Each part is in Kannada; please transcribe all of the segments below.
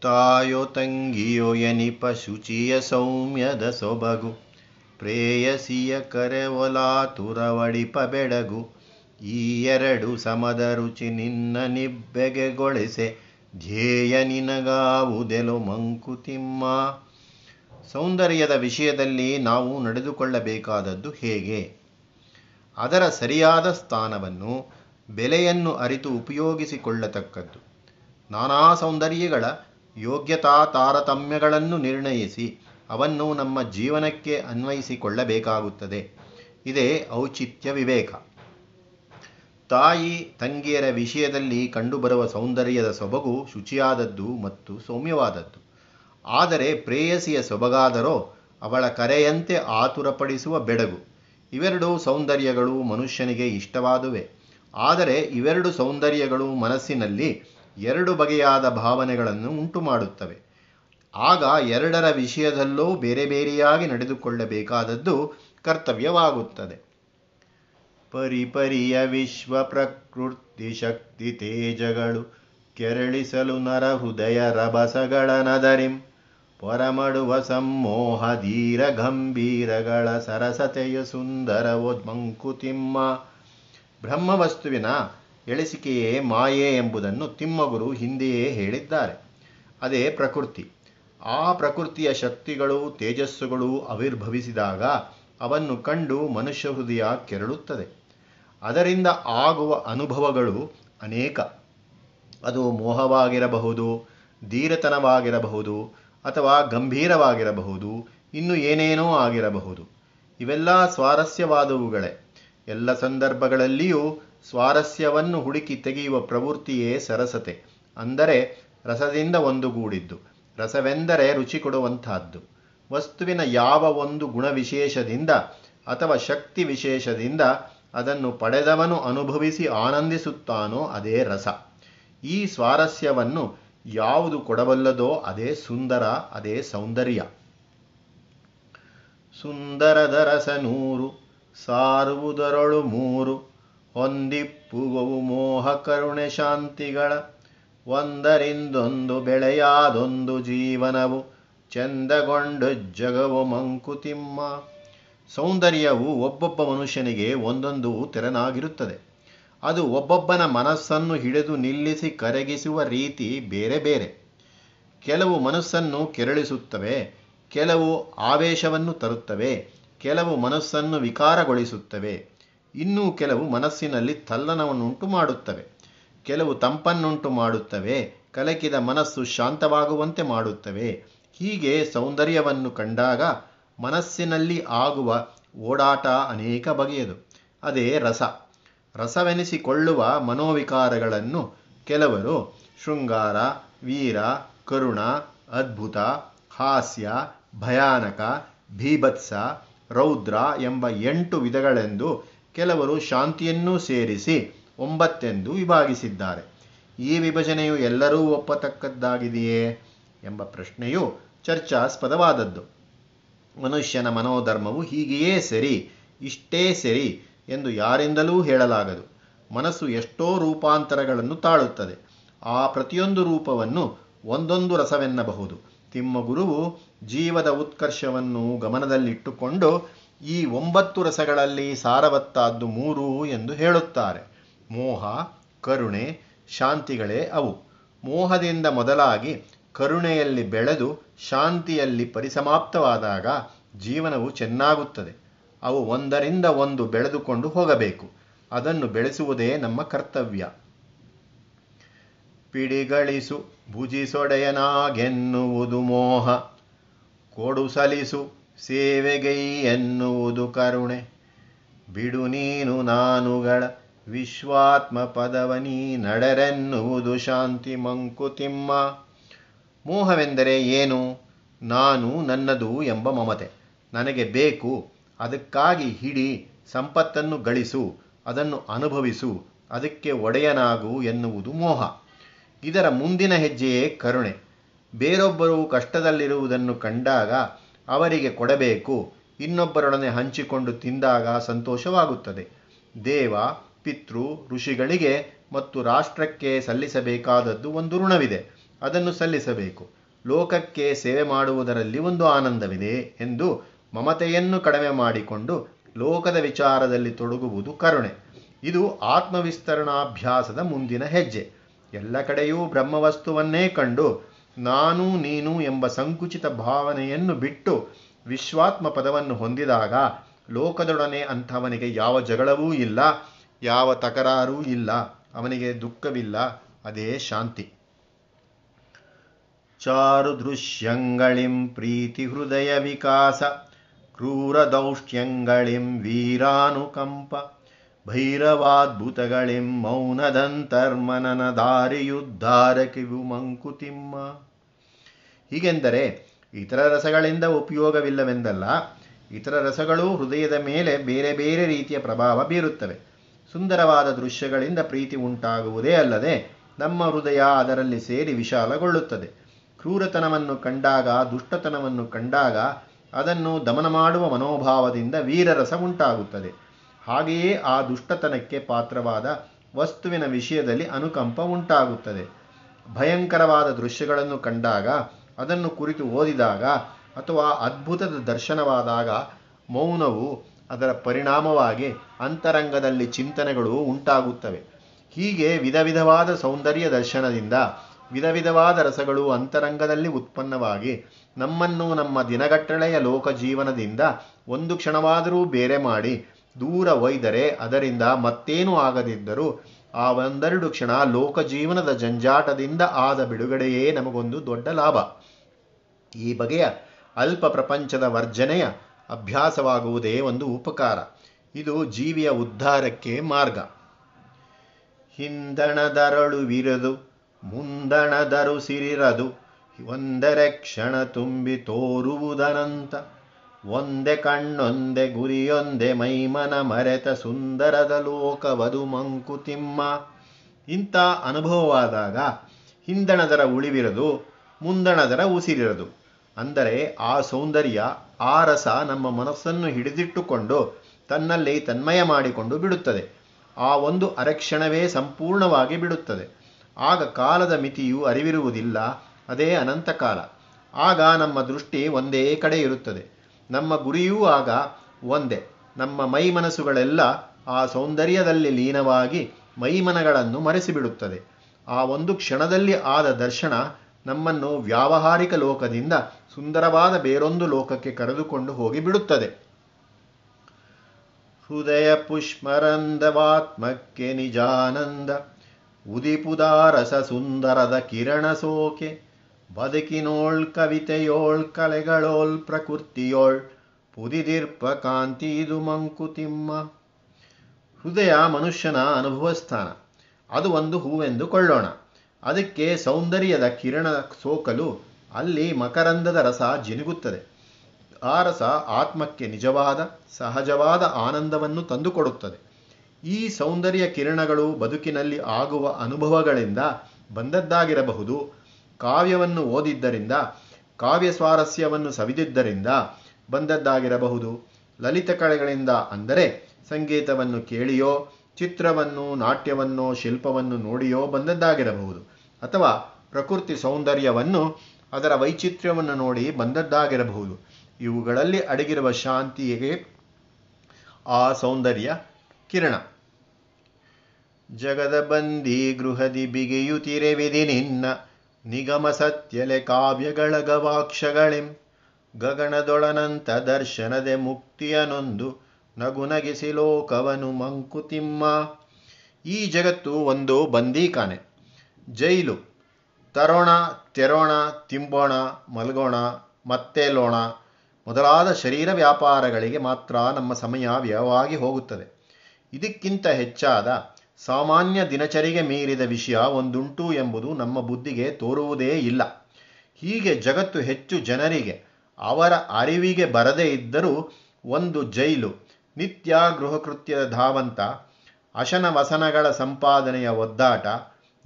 ತಾಯೋ ತಂಗಿಯೋ ಎನಿಪ ಶುಚಿಯ ಸೌಮ್ಯದ ಸೊಬಗು. ಪ್ರೇಯಸಿಯ ಕರೆವಲಾತುರವಡಿಪ ಬೆಡಗು. ಈ ಎರಡು ಸಮದ ರುಚಿ ನಿನ್ನ ನಿಬ್ಬೆಗೆಗೊಳಿಸೆ ಧ್ಯೇಯ ನಿನಗಾವುದೆಲು ಮಂಕುತಿಮ್ಮ ಸೌಂದರ್ಯದ ವಿಷಯದಲ್ಲಿ ನಾವು ನಡೆದುಕೊಳ್ಳಬೇಕಾದದ್ದು ಹೇಗೆ? ಅದರ ಸರಿಯಾದ ಸ್ಥಾನವನ್ನು, ಬೆಲೆಯನ್ನು ಅರಿತು ಉಪಯೋಗಿಸಿಕೊಳ್ಳತಕ್ಕದ್ದು. ನಾನಾ ಸೌಂದರ್ಯಗಳ ಯೋಗ್ಯತಾ ತಾರತಮ್ಯಗಳನ್ನು ನಿರ್ಣಯಿಸಿ ಅವನ್ನು ನಮ್ಮ ಜೀವನಕ್ಕೆ ಅನ್ವಯಿಸಿಕೊಳ್ಳಬೇಕಾಗುತ್ತದೆ. ಇದೇ ಔಚಿತ್ಯ ವಿವೇಕ. ತಾಯಿ ತಂಗಿಯರ ವಿಷಯದಲ್ಲಿ ಕಂಡುಬರುವ ಸೌಂದರ್ಯದ ಸೊಬಗು ಶುಚಿಯಾದದ್ದು ಮತ್ತು ಸೌಮ್ಯವಾದದ್ದು. ಆದರೆ ಪ್ರೇಯಸಿಯ ಸೊಬಗಾದರೋ ಅವಳ ಕರೆಯಂತೆ ಆತುರಪಡಿಸುವ ಬೆಡಗು. ಇವೆರಡು ಸೌಂದರ್ಯಗಳು ಮನುಷ್ಯನಿಗೆ ಇಷ್ಟವಾದುವೆ. ಆದರೆ ಇವೆರಡು ಸೌಂದರ್ಯಗಳು ಮನಸ್ಸಿನಲ್ಲಿ ಎರಡು ಬಗೆಯಾದ ಭಾವನೆಗಳನ್ನು ಉಂಟು ಮಾಡುತ್ತವೆ ಆಗ ಎರಡರ ವಿಷಯದಲ್ಲೂ ಬೇರೆ ಬೇರೆಯಾಗಿ ನಡೆದುಕೊಳ್ಳಬೇಕಾದದ್ದು ಕರ್ತವ್ಯವಾಗುತ್ತದೆ. ಪರಿಪರಿಯ ವಿಶ್ವ ಪ್ರಕೃತಿ ಶಕ್ತಿ ತೇಜಗಳು ಕೆರಳಿಸಲು ನರ ಹೃದಯ ರಭಸಗಳ ನದರಿಂ ಪೊರಮಡುವ ಸಂಮೋಹ ಧೀರ ಗಂಭೀರಗಳ ಸರಸತೆಯ ಸುಂದರವೋ ಮಂಕುತಿಮ್ಮ ಬ್ರಹ್ಮವಸ್ತುವಿನ ಎಳಿಸಿಕೆಯೇ ಮಾಯೆ ಎಂಬುದನ್ನು ತಿಮ್ಮಗುರು ಹಿಂದೆಯೇ ಹೇಳಿದ್ದಾರೆ. ಅದೇ ಪ್ರಕೃತಿ. ಆ ಪ್ರಕೃತಿಯ ಶಕ್ತಿಗಳು ತೇಜಸ್ಸುಗಳು ಆವಿರ್ಭವಿಸಿದಾಗ ಅವನ್ನು ಕಂಡು ಮನುಷ್ಯ ಹೃದಯ ಕೆರಳುತ್ತದೆ. ಅದರಿಂದ ಆಗುವ ಅನುಭವಗಳು ಅನೇಕ. ಅದು ಮೋಹವಾಗಿರಬಹುದು, ಧೀರತನವಾಗಿರಬಹುದು, ಅಥವಾ ಗಂಭೀರವಾಗಿರಬಹುದು, ಇನ್ನು ಏನೇನೋ ಆಗಿರಬಹುದು. ಇವೆಲ್ಲ ಸ್ವಾರಸ್ಯವಾದವುಗಳೇ. ಎಲ್ಲ ಸಂದರ್ಭಗಳಲ್ಲಿಯೂ ಸ್ವಾರಸ್ಯವನ್ನು ಹುಡುಕಿ ತೆಗೆಯುವ ಪ್ರವೃತ್ತಿಯೇ ಸರಸತೆ. ಅಂದರೆ ರಸದಿಂದ ಒಂದುಗೂಡಿದ್ದು. ರಸವೆಂದರೆ ರುಚಿ ಕೊಡುವಂತಹದ್ದು ವಸ್ತುವಿನ ಯಾವ ಒಂದು ಗುಣವಿಶೇಷದಿಂದ ಅಥವಾ ಶಕ್ತಿ ವಿಶೇಷದಿಂದ ಅದನ್ನು ಪಡೆದವನು ಅನುಭವಿಸಿ ಆನಂದಿಸುತ್ತಾನೋ ಅದೇ ರಸ. ಈ ಸ್ವಾರಸ್ಯವನ್ನು ಯಾವುದು ಕೊಡಬಲ್ಲದೋ ಅದೇ ಸುಂದರ, ಅದೇ ಸೌಂದರ್ಯ. ಸುಂದರದ ರಸ ನೂರು, ಸಾರುವುದರೊಳು ಮೂರು. ಹೊಂದಿಪ್ಪುವವು ಮೋಹ ಕರುಣೆ ಶಾಂತಿಗಳ. ಒಂದರಿಂದೊಂದು ಬೆಳೆಯಾದೊಂದು ಜೀವನವು ಚೆಂದಗೊಂಡು ಜಗವು ಮಂಕುತಿಮ್ಮ. ಸೌಂದರ್ಯವು ಒಬ್ಬೊಬ್ಬ ಮನುಷ್ಯನಿಗೆ ಒಂದೊಂದು ತೆರನಾಗಿರುತ್ತದೆ. ಅದು ಒಬ್ಬೊಬ್ಬನ ಮನಸ್ಸನ್ನು ಹಿಡಿದು ನಿಲ್ಲಿಸಿ ಕರಗಿಸುವ ರೀತಿ ಬೇರೆ ಬೇರೆ. ಕೆಲವು ಮನಸ್ಸನ್ನು ಕೆರಳಿಸುತ್ತವೆ, ಕೆಲವು ಆವೇಶವನ್ನು ತರುತ್ತವೆ, ಕೆಲವು ಮನಸ್ಸನ್ನು ವಿಕಾರಗೊಳಿಸುತ್ತವೆ. ಇನ್ನೂ ಕೆಲವು ಮನಸ್ಸಿನಲ್ಲಿ ತಲ್ಲನವನ್ನುಂಟು ಮಾಡುತ್ತವೆ. ಕೆಲವು ತಂಪನ್ನುಂಟು ಮಾಡುತ್ತವೆ. ಕಲಕಿದ ಮನಸ್ಸು ಶಾಂತವಾಗುವಂತೆ ಮಾಡುತ್ತವೆ. ಹೀಗೆ ಸೌಂದರ್ಯವನ್ನು ಕಂಡಾಗ ಮನಸ್ಸಿನಲ್ಲಿ ಆಗುವ ಓಡಾಟ ಅನೇಕ ಬಗೆಯದು. ಅದೇ ರಸ. ರಸವೆನಿಸಿಕೊಳ್ಳುವ ಮನೋವಿಕಾರಗಳನ್ನು ಕೆಲವರು ಶೃಂಗಾರ, ವೀರ, ಕರುಣ, ಅದ್ಭುತ, ಹಾಸ್ಯ, ಭಯಾನಕ, ಭೀಭತ್ಸ, ರೌದ್ರ ಎಂಬ ಎಂಟು ವಿಧಗಳೆಂದು ಕೆಲವರು ಶಾಂತಿಯನ್ನೂ ಸೇರಿಸಿ ಒಂಬತ್ತೆಂದು ವಿಭಾಗಿಸಿದ್ದಾರೆ. ಈ ವಿಭಜನೆಯು ಎಲ್ಲರೂ ಒಪ್ಪತಕ್ಕದ್ದಾಗಿದೆಯೇ ಎಂಬ ಪ್ರಶ್ನೆಯು ಚರ್ಚಾಸ್ಪದವಾದದ್ದು. ಮನುಷ್ಯನ ಮನೋಧರ್ಮವು ಹೀಗೆಯೇ ಸರಿ, ಇಷ್ಟೇ ಸರಿ ಎಂದು ಯಾರಿಂದಲೂ ಹೇಳಲಾಗದು. ಮನಸ್ಸು ಎಷ್ಟೋ ರೂಪಾಂತರಗಳನ್ನು ತಾಳುತ್ತದೆ. ಆ ಪ್ರತಿಯೊಂದು ರೂಪವನ್ನು ಒಂದೊಂದು ರಸವೆನ್ನಬಹುದು. ತಿಮ್ಮಗುರುವು ಜೀವದ ಉತ್ಕರ್ಷವನ್ನು ಗಮನದಲ್ಲಿಟ್ಟುಕೊಂಡು ಈ ಒಂಬತ್ತು ರಸಗಳಲ್ಲಿ ಸಾರವತ್ತಾದ್ದು ಮೂರು ಎಂದು ಹೇಳುತ್ತಾರೆ. ಮೋಹ, ಕರುಣೆ, ಶಾಂತಿಗಳೇ ಅವು. ಮೋಹದಿಂದ ಮೊದಲಾಗಿ ಕರುಣೆಯಲ್ಲಿ ಬೆಳೆದು ಶಾಂತಿಯಲ್ಲಿ ಪರಿಸಮಾಪ್ತವಾದಾಗ ಜೀವನವು ಚೆನ್ನಾಗುತ್ತದೆ. ಅವು ಒಂದರಿಂದ ಒಂದು ಬೆಳೆದುಕೊಂಡು ಹೋಗಬೇಕು. ಅದನ್ನು ಬೆಳೆಸುವುದೇ ನಮ್ಮ ಕರ್ತವ್ಯ. ಪಿಡಿಗಳಿಸು, ಭುಜಿಸೊಡೆಯನಾಗೆನ್ನುವುದು ಮೋಹ. ಕೊಡು ಸಲಿಸು ಸೇವೆಗೈ ಎನ್ನುವುದು ಕರುಣೆ. ಬಿಡು ನೀನು ನಾನುಗಳ ವಿಶ್ವಾತ್ಮ ಪದವನಿ ನಡರೆನ್ನುವುದು ಶಾಂತಿ ಮಂಕುತಿಮ್ಮ. ಮೋಹವೆಂದರೆ ಏನು? ನಾನು ನನ್ನದು ಎಂಬ ಮಮತೆ. ನನಗೆ ಬೇಕು, ಅದಕ್ಕಾಗಿ ಹಿಡಿ ಸಂಪತ್ತನ್ನು ಗಳಿಸು, ಅದನ್ನು ಅನುಭವಿಸು, ಅದಕ್ಕೆ ಒಡೆಯನಾಗು ಎನ್ನುವುದು ಮೋಹ. ಇದರ ಮುಂದಿನ ಹೆಜ್ಜೆಯೇ ಕರುಣೆ. ಬೇರೊಬ್ಬರು ಕಷ್ಟದಲ್ಲಿರುವುದನ್ನು ಕಂಡಾಗ ಅವರಿಗೆ ಕೊಡಬೇಕು. ಇನ್ನೊಬ್ಬರೊಡನೆ ಹಂಚಿಕೊಂಡು ತಿಂದಾಗ ಸಂತೋಷವಾಗುತ್ತದೆ. ದೇವ, ಪಿತೃ, ಋಷಿಗಳಿಗೆ ಮತ್ತು ರಾಷ್ಟ್ರಕ್ಕೆ ಸಲ್ಲಿಸಬೇಕಾದದ್ದು ಒಂದು ಋಣವಿದೆ. ಅದನ್ನು ಸಲ್ಲಿಸಬೇಕು. ಲೋಕಕ್ಕೆ ಸೇವೆ ಮಾಡುವುದರಲ್ಲಿ ಒಂದು ಆನಂದವಿದೆ ಎಂದು ಮಮತೆಯನ್ನು ಕಡಿಮೆ ಮಾಡಿಕೊಂಡು ಲೋಕದ ವಿಚಾರದಲ್ಲಿ ತೊಡಗುವುದು ಕರುಣೆ. ಇದು ಆತ್ಮವಿಸ್ತರಣಾಭ್ಯಾಸದ ಮುಂದಿನ ಹೆಜ್ಜೆ. ಎಲ್ಲ ಕಡೆಯೂ ಬ್ರಹ್ಮವಸ್ತುವನ್ನೇ ಕಂಡು ನಾನು ನೀನು ಎಂಬ ಸಂಕುಚಿತ ಭಾವನೆಯನ್ನು ಬಿಟ್ಟು ವಿಶ್ವಾತ್ಮ ಪದವನ್ನು ಹೊಂದಿದಾಗ ಲೋಕದೊಡನೆ ಅಂಥವನಿಗೆ ಯಾವ ಜಗಳವೂ ಇಲ್ಲ, ಯಾವ ತಕರಾರೂ ಇಲ್ಲ, ಅವನಿಗೆ ದುಃಖವಿಲ್ಲ, ಅದೇ ಶಾಂತಿ. ಚಾರು ದೃಶ್ಯಂಗಳಿಂ ಪ್ರೀತಿ ಹೃದಯ ವಿಕಾಸ ಕ್ರೂರ ದೌಷ್ಟ್ಯಂಗಳಿಂ ವೀರಾನುಕಂಪ. ಭೈರವಾದ್ಭುತಗಳಿಂ ಮೌನದಂತರ್ಮನನ ದಾರಿಯುದ್ಧಾರಕಿವು ಮಂಕುತಿಮ್ಮ. ಹೀಗೆಂದರೆ ಇತರ ರಸಗಳಿಂದ ಉಪಯೋಗವಿಲ್ಲವೆಂದಲ್ಲ, ಇತರ ರಸಗಳು ಹೃದಯದ ಮೇಲೆ ಬೇರೆ ಬೇರೆ ರೀತಿಯ ಪ್ರಭಾವ ಬೀರುತ್ತವೆ. ಸುಂದರವಾದ ದೃಶ್ಯಗಳಿಂದ ಪ್ರೀತಿ ಉಂಟಾಗುವುದೇ ಅಲ್ಲದೆ ನಮ್ಮ ಹೃದಯ ಅದರಲ್ಲಿ ಸೇರಿ ವಿಶಾಲಗೊಳ್ಳುತ್ತದೆ. ಕ್ರೂರತನವನ್ನು ಕಂಡಾಗ, ದುಷ್ಟತನವನ್ನು ಕಂಡಾಗ ಅದನ್ನು ದಮನ ಮಾಡುವ ಮನೋಭಾವದಿಂದ ವೀರರಸ ಉಂಟಾಗುತ್ತದೆ. ಹಾಗೆಯೇ ಆ ದುಷ್ಟತನಕ್ಕೆ ಪಾತ್ರವಾದ ವಸ್ತುವಿನ ವಿಷಯದಲ್ಲಿ ಅನುಕಂಪ ಉಂಟಾಗುತ್ತದೆ. ಭಯಂಕರವಾದ ದೃಶ್ಯಗಳನ್ನು ಕಂಡಾಗ, ಅದನ್ನು ಕುರಿತು ಓದಿದಾಗ ಅಥವಾ ಅದ್ಭುತದ ದರ್ಶನವಾದಾಗ ಮೌನವು ಅದರ ಪರಿಣಾಮವಾಗಿ ಅಂತರಂಗದಲ್ಲಿ ಚಿಂತನೆಗಳು ಉಂಟಾಗುತ್ತವೆ. ಹೀಗೆ ವಿಧ ವಿಧವಾದ ಸೌಂದರ್ಯ ದರ್ಶನದಿಂದ ವಿಧ ವಿಧವಾದ ರಸಗಳು ಅಂತರಂಗದಲ್ಲಿ ಉತ್ಪನ್ನವಾಗಿ ನಮ್ಮನ್ನು ನಮ್ಮ ದಿನಗಟ್ಟಳೆಯ ಲೋಕ ಜೀವನದಿಂದ ಒಂದು ಕ್ಷಣವಾದರೂ ಬೇರೆ ಮಾಡಿ ದೂರ ಒಯ್ದರೆ ಅದರಿಂದ ಮತ್ತೇನು ಆಗದಿದ್ದರೂ ಆ ಒಂದೆರಡು ಕ್ಷಣ ಲೋಕ ಜೀವನದ ಜಂಜಾಟದಿಂದ ಆದ ಬಿಡುಗಡೆಯೇ ನಮಗೊಂದು ದೊಡ್ಡ ಲಾಭ. ಈ ಬಗೆಯ ಅಲ್ಪ ಪ್ರಪಂಚದ ವರ್ಜನೆಯ ಅಭ್ಯಾಸವಾಗುವುದೇ ಒಂದು ಉಪಕಾರ. ಇದು ಜೀವಿಯ ಉದ್ಧಾರಕ್ಕೆ ಮಾರ್ಗ. ಹಿಂದಣದರಳು ವಿರದು ಮುಂದಣದರು ಸಿರಿರದು ಒಂದರೆ ಕ್ಷಣ ತುಂಬಿ ತೋರುವುದನಂತ. ಒಂದೆ ಕಣ್ಣೊಂದೆ ಗುರಿಯೊಂದೆ ಮೈಮನ ಮರೆತ ಸುಂದರದ ಲೋಕವದು ಮಂಕುತಿಮ್ಮ ಇಂಥ ಅನುಭವವಾದಾಗ ಹಿಂದಣದರ ಉಳಿವಿರದು, ಮುಂದಣದರ ಉಸಿರಿರದು. ಅಂದರೆ ಆ ಸೌಂದರ್ಯ, ಆ ರಸ ನಮ್ಮ ಮನಸ್ಸನ್ನು ಹಿಡಿದಿಟ್ಟುಕೊಂಡು ತನ್ನಲ್ಲಿ ತನ್ಮಯ ಮಾಡಿಕೊಂಡು ಬಿಡುತ್ತದೆ. ಆ ಒಂದು ಅರಕ್ಷಣವೇ ಸಂಪೂರ್ಣವಾಗಿ ಬಿಡುತ್ತದೆ. ಆಗ ಕಾಲದ ಮಿತಿಯು ಅರಿವಿರುವುದಿಲ್ಲ, ಅದೇ ಅನಂತಕಾಲ. ಆಗ ನಮ್ಮ ದೃಷ್ಟಿ ಒಂದೇ ಕಡೆ ಇರುತ್ತದೆ. ನಮ್ಮ ಗುರಿಯೂ ಆಗ ಒಂದೇ. ನಮ್ಮ ಮೈ ಮನಸ್ಸುಗಳೆಲ್ಲ ಆ ಸೌಂದರ್ಯದಲ್ಲಿ ಲೀನವಾಗಿ ಮೈಮನಗಳನ್ನು ಮರೆಸಿಬಿಡುತ್ತದೆ. ಆ ಒಂದು ಕ್ಷಣದಲ್ಲಿ ಆದ ದರ್ಶನ ನಮ್ಮನ್ನು ವ್ಯಾವಹಾರಿಕ ಲೋಕದಿಂದ ಸುಂದರವಾದ ಬೇರೊಂದು ಲೋಕಕ್ಕೆ ಕರೆದುಕೊಂಡು ಹೋಗಿ ಬಿಡುತ್ತದೆ. ಹೃದಯ ಪುಷ್ಮರಂದವಾತ್ಮಕ್ಕೆ ನಿಜಾನಂದ, ಉದಿಪುದಾರಸ ಸುಂದರದ ಕಿರಣ ಸೋಕೆ. ಬದುಕಿನೋಳ್ ಕವಿತೆಯೋಳ್ ಕಲೆಗಳೋಳ್ ಪ್ರಕೃತಿಯೋಳ್ ಪುದಿದಿರ್ಪ ಕಾಂತಿದು ಮಂಕುತಿಮ್ಮ. ಹೃದಯ ಮನುಷ್ಯನ ಅನುಭವ ಸ್ಥಾನ. ಅದು ಒಂದು ಹೂವೆಂದು ಕೊಳ್ಳೋಣ. ಅದಕ್ಕೆ ಸೌಂದರ್ಯದ ಕಿರಣ ಸೋಕಲು ಅಲ್ಲಿ ಮಕರಂದದ ರಸ ಜಿನುಗುತ್ತದೆ. ಆ ರಸ ಆತ್ಮಕ್ಕೆ ನಿಜವಾದ, ಸಹಜವಾದ ಆನಂದವನ್ನು ತಂದುಕೊಡುತ್ತದೆ. ಈ ಸೌಂದರ್ಯ ಕಿರಣಗಳು ಬದುಕಿನಲ್ಲಿ ಆಗುವ ಅನುಭವಗಳಿಂದ ಬಂದದ್ದಾಗಿರಬಹುದು. ಕಾವ್ಯವನ್ನು ಓದಿದ್ದರಿಂದ, ಕಾವ್ಯ ಸ್ವಾರಸ್ಯವನ್ನು ಸವಿದಿದ್ದರಿಂದ ಬಂದದ್ದಾಗಿರಬಹುದು. ಲಲಿತ ಕಳೆಗಳಿಂದ ಅಂದರೆ ಸಂಗೀತವನ್ನು ಕೇಳಿಯೋ, ಚಿತ್ರವನ್ನು, ನಾಟ್ಯವನ್ನು, ಶಿಲ್ಪವನ್ನು ನೋಡಿಯೋ ಬಂದದ್ದಾಗಿರಬಹುದು. ಅಥವಾ ಪ್ರಕೃತಿ ಸೌಂದರ್ಯವನ್ನು ಅದರ ವೈಚಿತ್ರ್ಯವನ್ನು ನೋಡಿ ಬಂದದ್ದಾಗಿರಬಹುದು. ಇವುಗಳಲ್ಲಿ ಅಡಗಿರುವ ಶಾಂತಿಗೆ ಆ ಸೌಂದರ್ಯ ಕಿರಣ. ಜಗದ ಬಂದಿ ಗೃಹದಿ ನಿನ್ನ ನಿಗಮ ಸತ್ಯಲೆ ಕಾವ್ಯಗಳ ಗವಾಕ್ಷಗಳಿಂ ಗಗನದೊಳನಂತ ದರ್ಶನದೆ ಮುಕ್ತಿಯನೊಂದು ನಗುನಗಿಸಿ ಲೋಕವನು ಮಂಕುತಿಮ್ಮ. ಈ ಜಗತ್ತು ಒಂದು ಬಂದೀಕಾನೆ. ಜೈಲು. ತರೋಣ, ತೆರೋಣ, ತಿಂಬೋಣ, ಮಲಗೋಣ ಮತ್ತೇಲೋಣ ಮೊದಲಾದ ಶರೀರ ವ್ಯಾಪಾರಗಳಿಗೆ ಮಾತ್ರ ನಮ್ಮ ಸಮಯ ವ್ಯಯವಾಗಿ ಹೋಗುತ್ತದೆ. ಇದಕ್ಕಿಂತ ಹೆಚ್ಚಾದ ಸಾಮಾನ್ಯ ದಿನಚರಿಗೆ ಮೀರಿದ ವಿಷಯ ಒಂದುಂಟು ಎಂಬುದು ನಮ್ಮ ಬುದ್ಧಿಗೆ ತೋರುವುದೇ ಇಲ್ಲ. ಹೀಗೆ ಜಗತ್ತು ಹೆಚ್ಚು ಜನರಿಗೆ, ಅವರ ಅರಿವಿಗೆ ಬರದೇ ಇದ್ದರೂ ಒಂದು ಜೈಲು ನಿತ್ಯ ಗೃಹಕೃತ್ಯದ ಧಾವಂತ ಅಶನ ವಸನಗಳ ಸಂಪಾದನೆಯ ಒದ್ದಾಟ,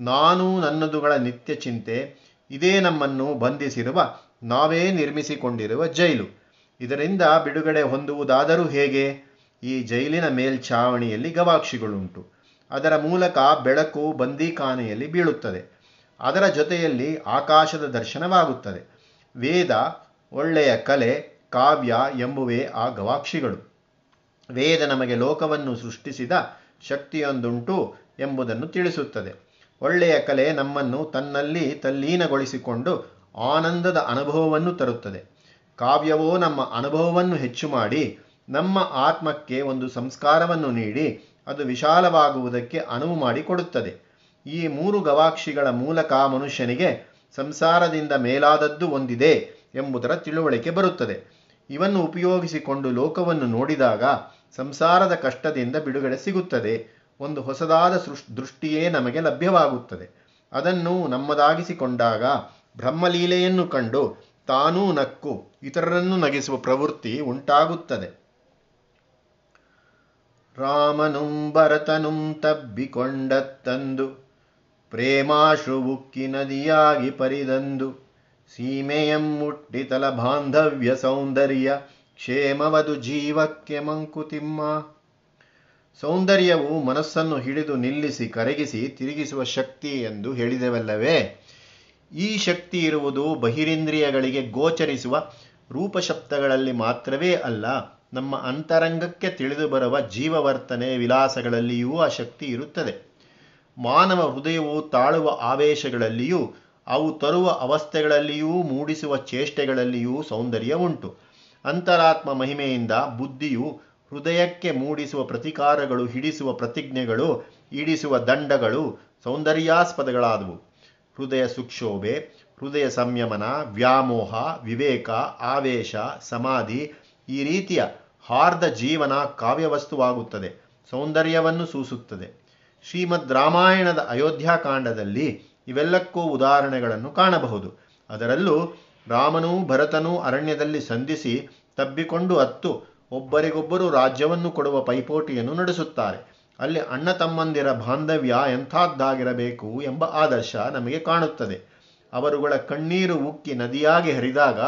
ನಾನು ನನ್ನದುಗಳ ನಿತ್ಯ ಚಿಂತೆ, ಇದೇ ನಮ್ಮನ್ನು ಬಂಧಿಸಿರುವ, ನಾವೇ ನಿರ್ಮಿಸಿಕೊಂಡಿರುವ ಜೈಲು. ಇದರಿಂದ ಬಿಡುಗಡೆ ಹೊಂದುವುದಾದರೂ ಹೇಗೆ? ಈ ಜೈಲಿನ ಮೇಲ್ಛಾವಣಿಯಲ್ಲಿ ಗವಾಕ್ಷಿಗಳುಂಟು. ಅದರ ಮೂಲಕ ಬೆಳಕು ಬಂದೀಖಾನೆಯಲ್ಲಿ ಬೀಳುತ್ತದೆ. ಅದರ ಜೊತೆಯಲ್ಲಿ ಆಕಾಶದ ದರ್ಶನವಾಗುತ್ತದೆ. ವೇದ, ಒಳ್ಳೆಯ ಕಲೆ, ಕಾವ್ಯ ಎಂಬುವೇ ಆ ಗವಾಕ್ಷಿಗಳು. ವೇದ ನಮಗೆ ಲೋಕವನ್ನು ಸೃಷ್ಟಿಸಿದ ಶಕ್ತಿಯೊಂದುಂಟು ಎಂಬುದನ್ನು ತಿಳಿಸುತ್ತದೆ. ಒಳ್ಳೆಯ ಕಲೆ ನಮ್ಮನ್ನು ತನ್ನಲ್ಲಿ ತಲ್ಲೀನಗೊಳಿಸಿಕೊಂಡು ಆನಂದದ ಅನುಭವವನ್ನು ತರುತ್ತದೆ. ಕಾವ್ಯವೋ ನಮ್ಮ ಅನುಭವವನ್ನು ಹೆಚ್ಚು ಮಾಡಿ, ನಮ್ಮ ಆತ್ಮಕ್ಕೆ ಒಂದು ಸಂಸ್ಕಾರವನ್ನು ನೀಡಿ ಅದು ವಿಶಾಲವಾಗುವುದಕ್ಕೆ ಅನುವು ಮಾಡಿಕೊಡುತ್ತದೆ ಈ ಮೂರು ಗವಾಕ್ಷಿಗಳ ಮೂಲಕ ಮನುಷ್ಯನಿಗೆ ಸಂಸಾರದಿಂದ ಮೇಲಾದದ್ದು ಒಂದಿದೆ ಎಂಬುದರ ತಿಳುವಳಿಕೆ ಬರುತ್ತದೆ. ಇವನ್ನು ಉಪಯೋಗಿಸಿಕೊಂಡು ಲೋಕವನ್ನು ನೋಡಿದಾಗ ಸಂಸಾರದ ಕಷ್ಟದಿಂದ ಬಿಡುಗಡೆ ಸಿಗುತ್ತದೆ. ಒಂದು ಹೊಸದಾದ ದೃಷ್ಟಿಯೇ ನಮಗೆ ಲಭ್ಯವಾಗುತ್ತದೆ. ಅದನ್ನು ನಮ್ಮದಾಗಿಸಿಕೊಂಡಾಗ ಬ್ರಹ್ಮಲೀಲೆಯನ್ನು ಕಂಡು ತಾನೂ ನಕ್ಕು ಇತರರನ್ನು ನಗಿಸುವ ಪ್ರವೃತ್ತಿ ಉಂಟಾಗುತ್ತದೆ. ರಾಮನುಂ ಭರತನುಂ ತಬ್ಬಿಕೊಂಡತ್ತಂದು ಪ್ರೇಮಾಶ್ರು ಉಕ್ಕಿ ನದಿಯಾಗಿ ಪರಿದಂದು, ಸೀಮೆಯಂ ಮುಟ್ಟಿತಲ ಬಾಂಧವ್ಯ ಸೌಂದರ್ಯ ಕ್ಷೇಮವದು ಜೀವಕ್ಕೆ ಮಂಕುತಿಮ್ಮ. ಸೌಂದರ್ಯವು ಮನಸ್ಸನ್ನು ಹಿಡಿದು ನಿಲ್ಲಿಸಿ ಕರಗಿಸಿ ತಿರುಗಿಸುವ ಶಕ್ತಿ ಎಂದು ಹೇಳಿದೆವಲ್ಲವೇ? ಈ ಶಕ್ತಿ ಇರುವುದು ಬಹಿರೇಂದ್ರಿಯಗಳಿಗೆ ಗೋಚರಿಸುವ ರೂಪಶಬ್ದಗಳಲ್ಲಿ ಮಾತ್ರವೇ ಅಲ್ಲ ನಮ್ಮ ಅಂತರಂಗಕ್ಕೆ ತಿಳಿದು ಬರುವ ಜೀವವರ್ತನೆ ವಿಲಾಸಗಳಲ್ಲಿಯೂ ಆ ಶಕ್ತಿ ಇರುತ್ತದೆ. ಮಾನವ ಹೃದಯವು ತಾಳುವ ಆವೇಶಗಳಲ್ಲಿಯೂ, ಅವು ತರುವ ಅವಸ್ಥೆಗಳಲ್ಲಿಯೂ, ಮೂಡಿಸುವ ಚೇಷ್ಟೆಗಳಲ್ಲಿಯೂ ಸೌಂದರ್ಯ ಉಂಟು. ಅಂತರಾತ್ಮ ಮಹಿಮೆಯಿಂದ ಬುದ್ಧಿಯು ಹೃದಯಕ್ಕೆ ಮೂಡಿಸುವ ಪ್ರತಿಕಾರಗಳು, ಹಿಡಿಸುವ ಪ್ರತಿಜ್ಞೆಗಳು, ಈಡಿಸುವ ದಂಡಗಳು ಸೌಂದರ್ಯಾಸ್ಪದಗಳಾದವು. ಹೃದಯ ಸುಕ್ಷೋಭೆ, ಹೃದಯ ಸಂಯಮನ, ವ್ಯಾಮೋಹ, ವಿವೇಕ, ಆವೇಶ, ಸಮಾಧಿ ಈ ರೀತಿಯ ಹಾರ್ದ ಜೀವನ ಕಾವ್ಯವಸ್ತುವಾಗುತ್ತದೆ, ಸೌಂದರ್ಯವನ್ನು ಸೂಸುತ್ತದೆ. ಶ್ರೀಮದ್ ರಾಮಾಯಣದ ಅಯೋಧ್ಯಾಕಾಂಡದಲ್ಲಿ ಇವೆಲ್ಲಕ್ಕೂ ಉದಾಹರಣೆಗಳನ್ನು ಕಾಣಬಹುದು. ಅದರಲ್ಲೂ ರಾಮನೂ ಭರತನೂ ಅರಣ್ಯದಲ್ಲಿ ಸಂಧಿಸಿ ತಬ್ಬಿಕೊಂಡು ಅತ್ತು ಒಬ್ಬರಿಗೊಬ್ಬರು ರಾಜ್ಯವನ್ನು ಕೊಡುವ ಪೈಪೋಟಿಯನ್ನು ನಡೆಸುತ್ತಾರೆ. ಅಲ್ಲಿ ಅಣ್ಣ ತಮ್ಮಂದಿರ ಬಾಂಧವ್ಯ ಎಂಥದ್ದಾಗಿರಬೇಕು ಎಂಬ ಆದರ್ಶ ನಮಗೆ ಕಾಣುತ್ತದೆ. ಅವರುಗಳ ಕಣ್ಣೀರು ಉಕ್ಕಿ ನದಿಯಾಗಿ ಹರಿದಾಗ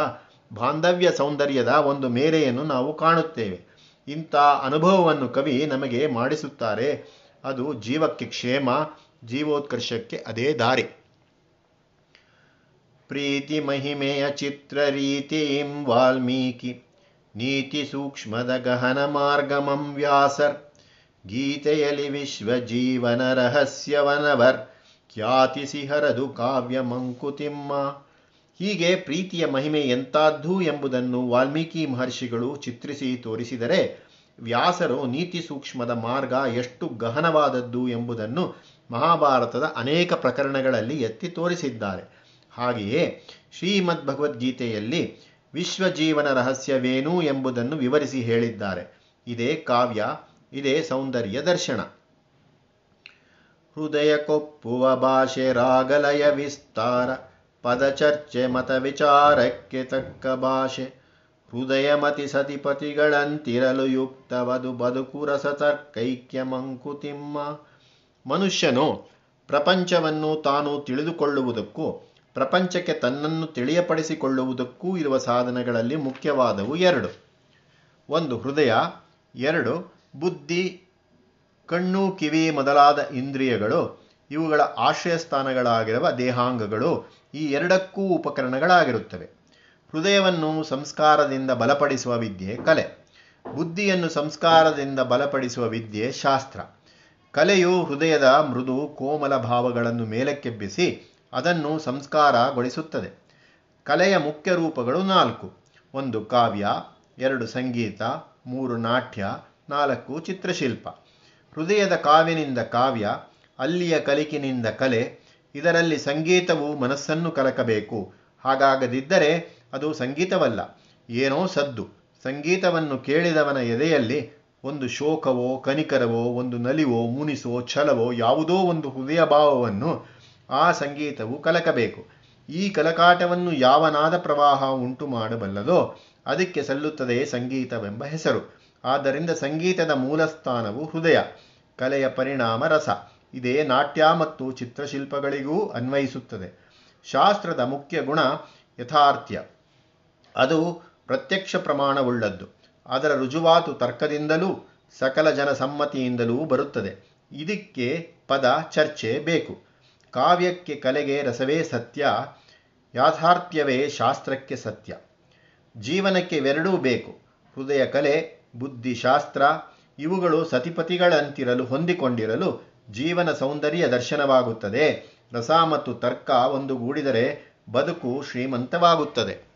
ಬಾಂಧವ್ಯ ಸೌಂದರ್ಯದ ಒಂದು ಮೇರೆಯನ್ನು ನಾವು ಕಾಣುತ್ತೇವೆ. ಇಂಥ ಅನುಭವವನ್ನು ಕವಿ ನಮಗೆ ಮಾಡಿಸುತ್ತಾರೆ. ಅದು ಜೀವಕ್ಕೆ ಕ್ಷೇಮ, ಜೀವೋತ್ಕರ್ಷಕ್ಕೆ ಅದೇ ದಾರಿ. ಪ್ರೀತಿ ಮಹಿಮೆಯ ಚಿತ್ರ ರೀತಿಂ ವಾಲ್ಮೀಕಿ, ನೀತಿ ಸೂಕ್ಷ್ಮದ ಗಹನ ಮಾರ್ಗಮಂ ವ್ಯಾಸರ್, ಗೀತೆಯಲ್ಲಿ ವಿಶ್ವ ಜೀವನ ರಹಸ್ಯವನವರ್ ಖ್ಯಾತಿಸಿ ಹರದು ಕಾವ್ಯ ಮಂಕುತಿಮ್ಮ. ಹೀಗೆ ಪ್ರೀತಿಯ ಮಹಿಮೆ ಎಂತಾದ್ದು ಎಂಬುದನ್ನು ವಾಲ್ಮೀಕಿ ಮಹರ್ಷಿಗಳು ಚಿತ್ರಿಸಿ ತೋರಿಸಿದರೆ ವ್ಯಾಸರು ನೀತಿ ಸೂಕ್ಷ್ಮದ ಮಾರ್ಗ ಎಷ್ಟು ಗಹನವಾದದ್ದು ಎಂಬುದನ್ನು ಮಹಾಭಾರತದ ಅನೇಕ ಪ್ರಕರಣಗಳಲ್ಲಿ ಎತ್ತಿ ತೋರಿಸಿದ್ದಾರೆ. ಹಾಗೆಯೇ ಶ್ರೀಮದ್ ಭಗವದ್ಗೀತೆಯಲ್ಲಿ ವಿಶ್ವಜೀವನ ರಹಸ್ಯವೇನು ಎಂಬುದನ್ನು ವಿವರಿಸಿ ಹೇಳಿದ್ದಾರೆ. ಇದೇ ಕಾವ್ಯ, ಇದೇ ಸೌಂದರ್ಯ ದರ್ಶನ. ಹೃದಯ ಕೊಪ್ಪುವ ಭಾಷೆ ರಾಗಲಯ ವಿಸ್ತಾರ. ಪದಚರ್ಚೆ ಮತ ವಿಚಾರಕ್ಕೆ ತಕ್ಕ ಭಾಷೆ. ಹೃದಯ ಮತಿ ಸತಿಪತಿಗಳಂತಿರಲು ಯುಕ್ತವದು ಬದುಕು ರಸತರ್ಕೈಕ್ಯ ಮಂಕುತಿಮ್ಮ ಮನುಷ್ಯನು ಪ್ರಪಂಚವನ್ನು ತಾನು ತಿಳಿದುಕೊಳ್ಳುವುದಕ್ಕೂ, ಪ್ರಪಂಚಕ್ಕೆ ತನ್ನನ್ನು ತಿಳಿಯಪಡಿಸಿಕೊಳ್ಳುವುದಕ್ಕೂ ಇರುವ ಸಾಧನಗಳಲ್ಲಿ ಮುಖ್ಯವಾದವು ಎರಡು. ಒಂದು ಹೃದಯ, ಎರಡು ಬುದ್ಧಿ, ಕಣ್ಣು, ಕಿವಿ ಮೊದಲಾದ ಇಂದ್ರಿಯಗಳು, ಇವುಗಳ ಆಶ್ರಯ ಸ್ಥಾನಗಳಾಗಿರುವ ದೇಹಾಂಗಗಳು ಈ ಎರಡಕ್ಕೂ ಉಪಕರಣಗಳಾಗಿರುತ್ತವೆ. ಹೃದಯವನ್ನು ಸಂಸ್ಕಾರದಿಂದ ಬಲಪಡಿಸುವ ವಿದ್ಯೆ ಕಲೆ. ಬುದ್ಧಿಯನ್ನು ಸಂಸ್ಕಾರದಿಂದ ಬಲಪಡಿಸುವ ವಿದ್ಯೆ ಶಾಸ್ತ್ರ. ಕಲೆಯು ಹೃದಯದ ಮೃದು, ಕೋಮಲ ಭಾವಗಳನ್ನು ಮೇಲಕ್ಕೆಬ್ಬಿಸಿ ಅದನ್ನು ಸಂಸ್ಕಾರಗೊಳಿಸುತ್ತದೆ. ಕಲೆಯ ಮುಖ್ಯ ರೂಪಗಳು ನಾಲ್ಕು. ಒಂದು ಕಾವ್ಯ, ಎರಡು ಸಂಗೀತ, ಮೂರು ನಾಟ್ಯ, ನಾಲ್ಕು ಚಿತ್ರಶಿಲ್ಪ. ಹೃದಯದ ಕಾವ್ಯನಿಂದ ಕಾವ್ಯ, ಅಲ್ಲಿಯ ಕಲಿಕಿನಿಂದ ಕಲೆ ಇದರಲ್ಲಿ ಸಂಗೀತವು ಮನಸ್ಸನ್ನು ಕಲಕಬೇಕು. ಹಾಗಾಗದಿದ್ದರೆ ಅದು ಸಂಗೀತವಲ್ಲ. ಏನೋ ಸದ್ದು. ಸಂಗೀತವನ್ನು ಕೇಳಿದವನ ಎದೆಯಲ್ಲಿ ಒಂದು ಶೋಕವೋ, ಕನಿಕರವೋ, ಒಂದು ನಲಿವೋ, ಮುನಿಸೋ, ಛಲವೋ, ಯಾವುದೋ ಒಂದು ಹೃದಯ ಭಾವವನ್ನು ಆ ಸಂಗೀತವು ಕಲಕಬೇಕು. ಈ ಕಲಕಾಟವನ್ನು ಯಾವ ನಾದ ಪ್ರವಾಹ ಉಂಟು ಮಾಡಬಲ್ಲದೋ ಅದಕ್ಕೆ ಸಲ್ಲುತ್ತದೆ ಸಂಗೀತವೆಂಬ ಹೆಸರು. ಆದ್ದರಿಂದ ಸಂಗೀತದ ಮೂಲಸ್ಥಾನವು ಹೃದಯ, ಕಲೆಯ ಪರಿಣಾಮ ರಸ. ಇದೇ ನಾಟ್ಯ ಮತ್ತು ಚಿತ್ರಶಿಲ್ಪಗಳಿಗೂ ಅನ್ವಯಿಸುತ್ತದೆ. ಶಾಸ್ತ್ರದ ಮುಖ್ಯ ಗುಣ ಯಥಾರ್ಥ್ಯ. ಅದು ಪ್ರತ್ಯಕ್ಷ ಪ್ರಮಾಣವುಳ್ಳದ್ದು. ಅದರ ರುಜುವಾತು ತರ್ಕದಿಂದಲೂ, ಸಕಲ ಜನಸಮ್ಮತಿಯಿಂದಲೂ ಬರುತ್ತದೆ. ಇದಕ್ಕೆ ಪದ ಚರ್ಚೆ ಬೇಕು. ಕಾವ್ಯಕ್ಕೆ ಕಲೆಗೆ ರಸವೇ ಸತ್ಯ, ಯಾಥಾರ್ಥ್ಯವೇ ಶಾಸ್ತ್ರಕ್ಕೆ ಸತ್ಯ. ಜೀವನಕ್ಕೆ ಇವೆರಡೂ ಬೇಕು. ಹೃದಯ ಕಲೆ ಬುದ್ಧಿಶಾಸ್ತ್ರ ಇವುಗಳು ಸತಿಪತಿಗಳಂತಿರಲು ಹೊಂದಿಕೊಂಡಿರಲು ಜೀವನ ಸೌಂದರ್ಯ ದರ್ಶನವಾಗುತ್ತದೆ. ರಸ ಮತ್ತು ತರ್ಕ ಒಂದುಗೂಡಿದರೆ ಬದುಕು ಶ್ರೀಮಂತವಾಗುತ್ತದೆ.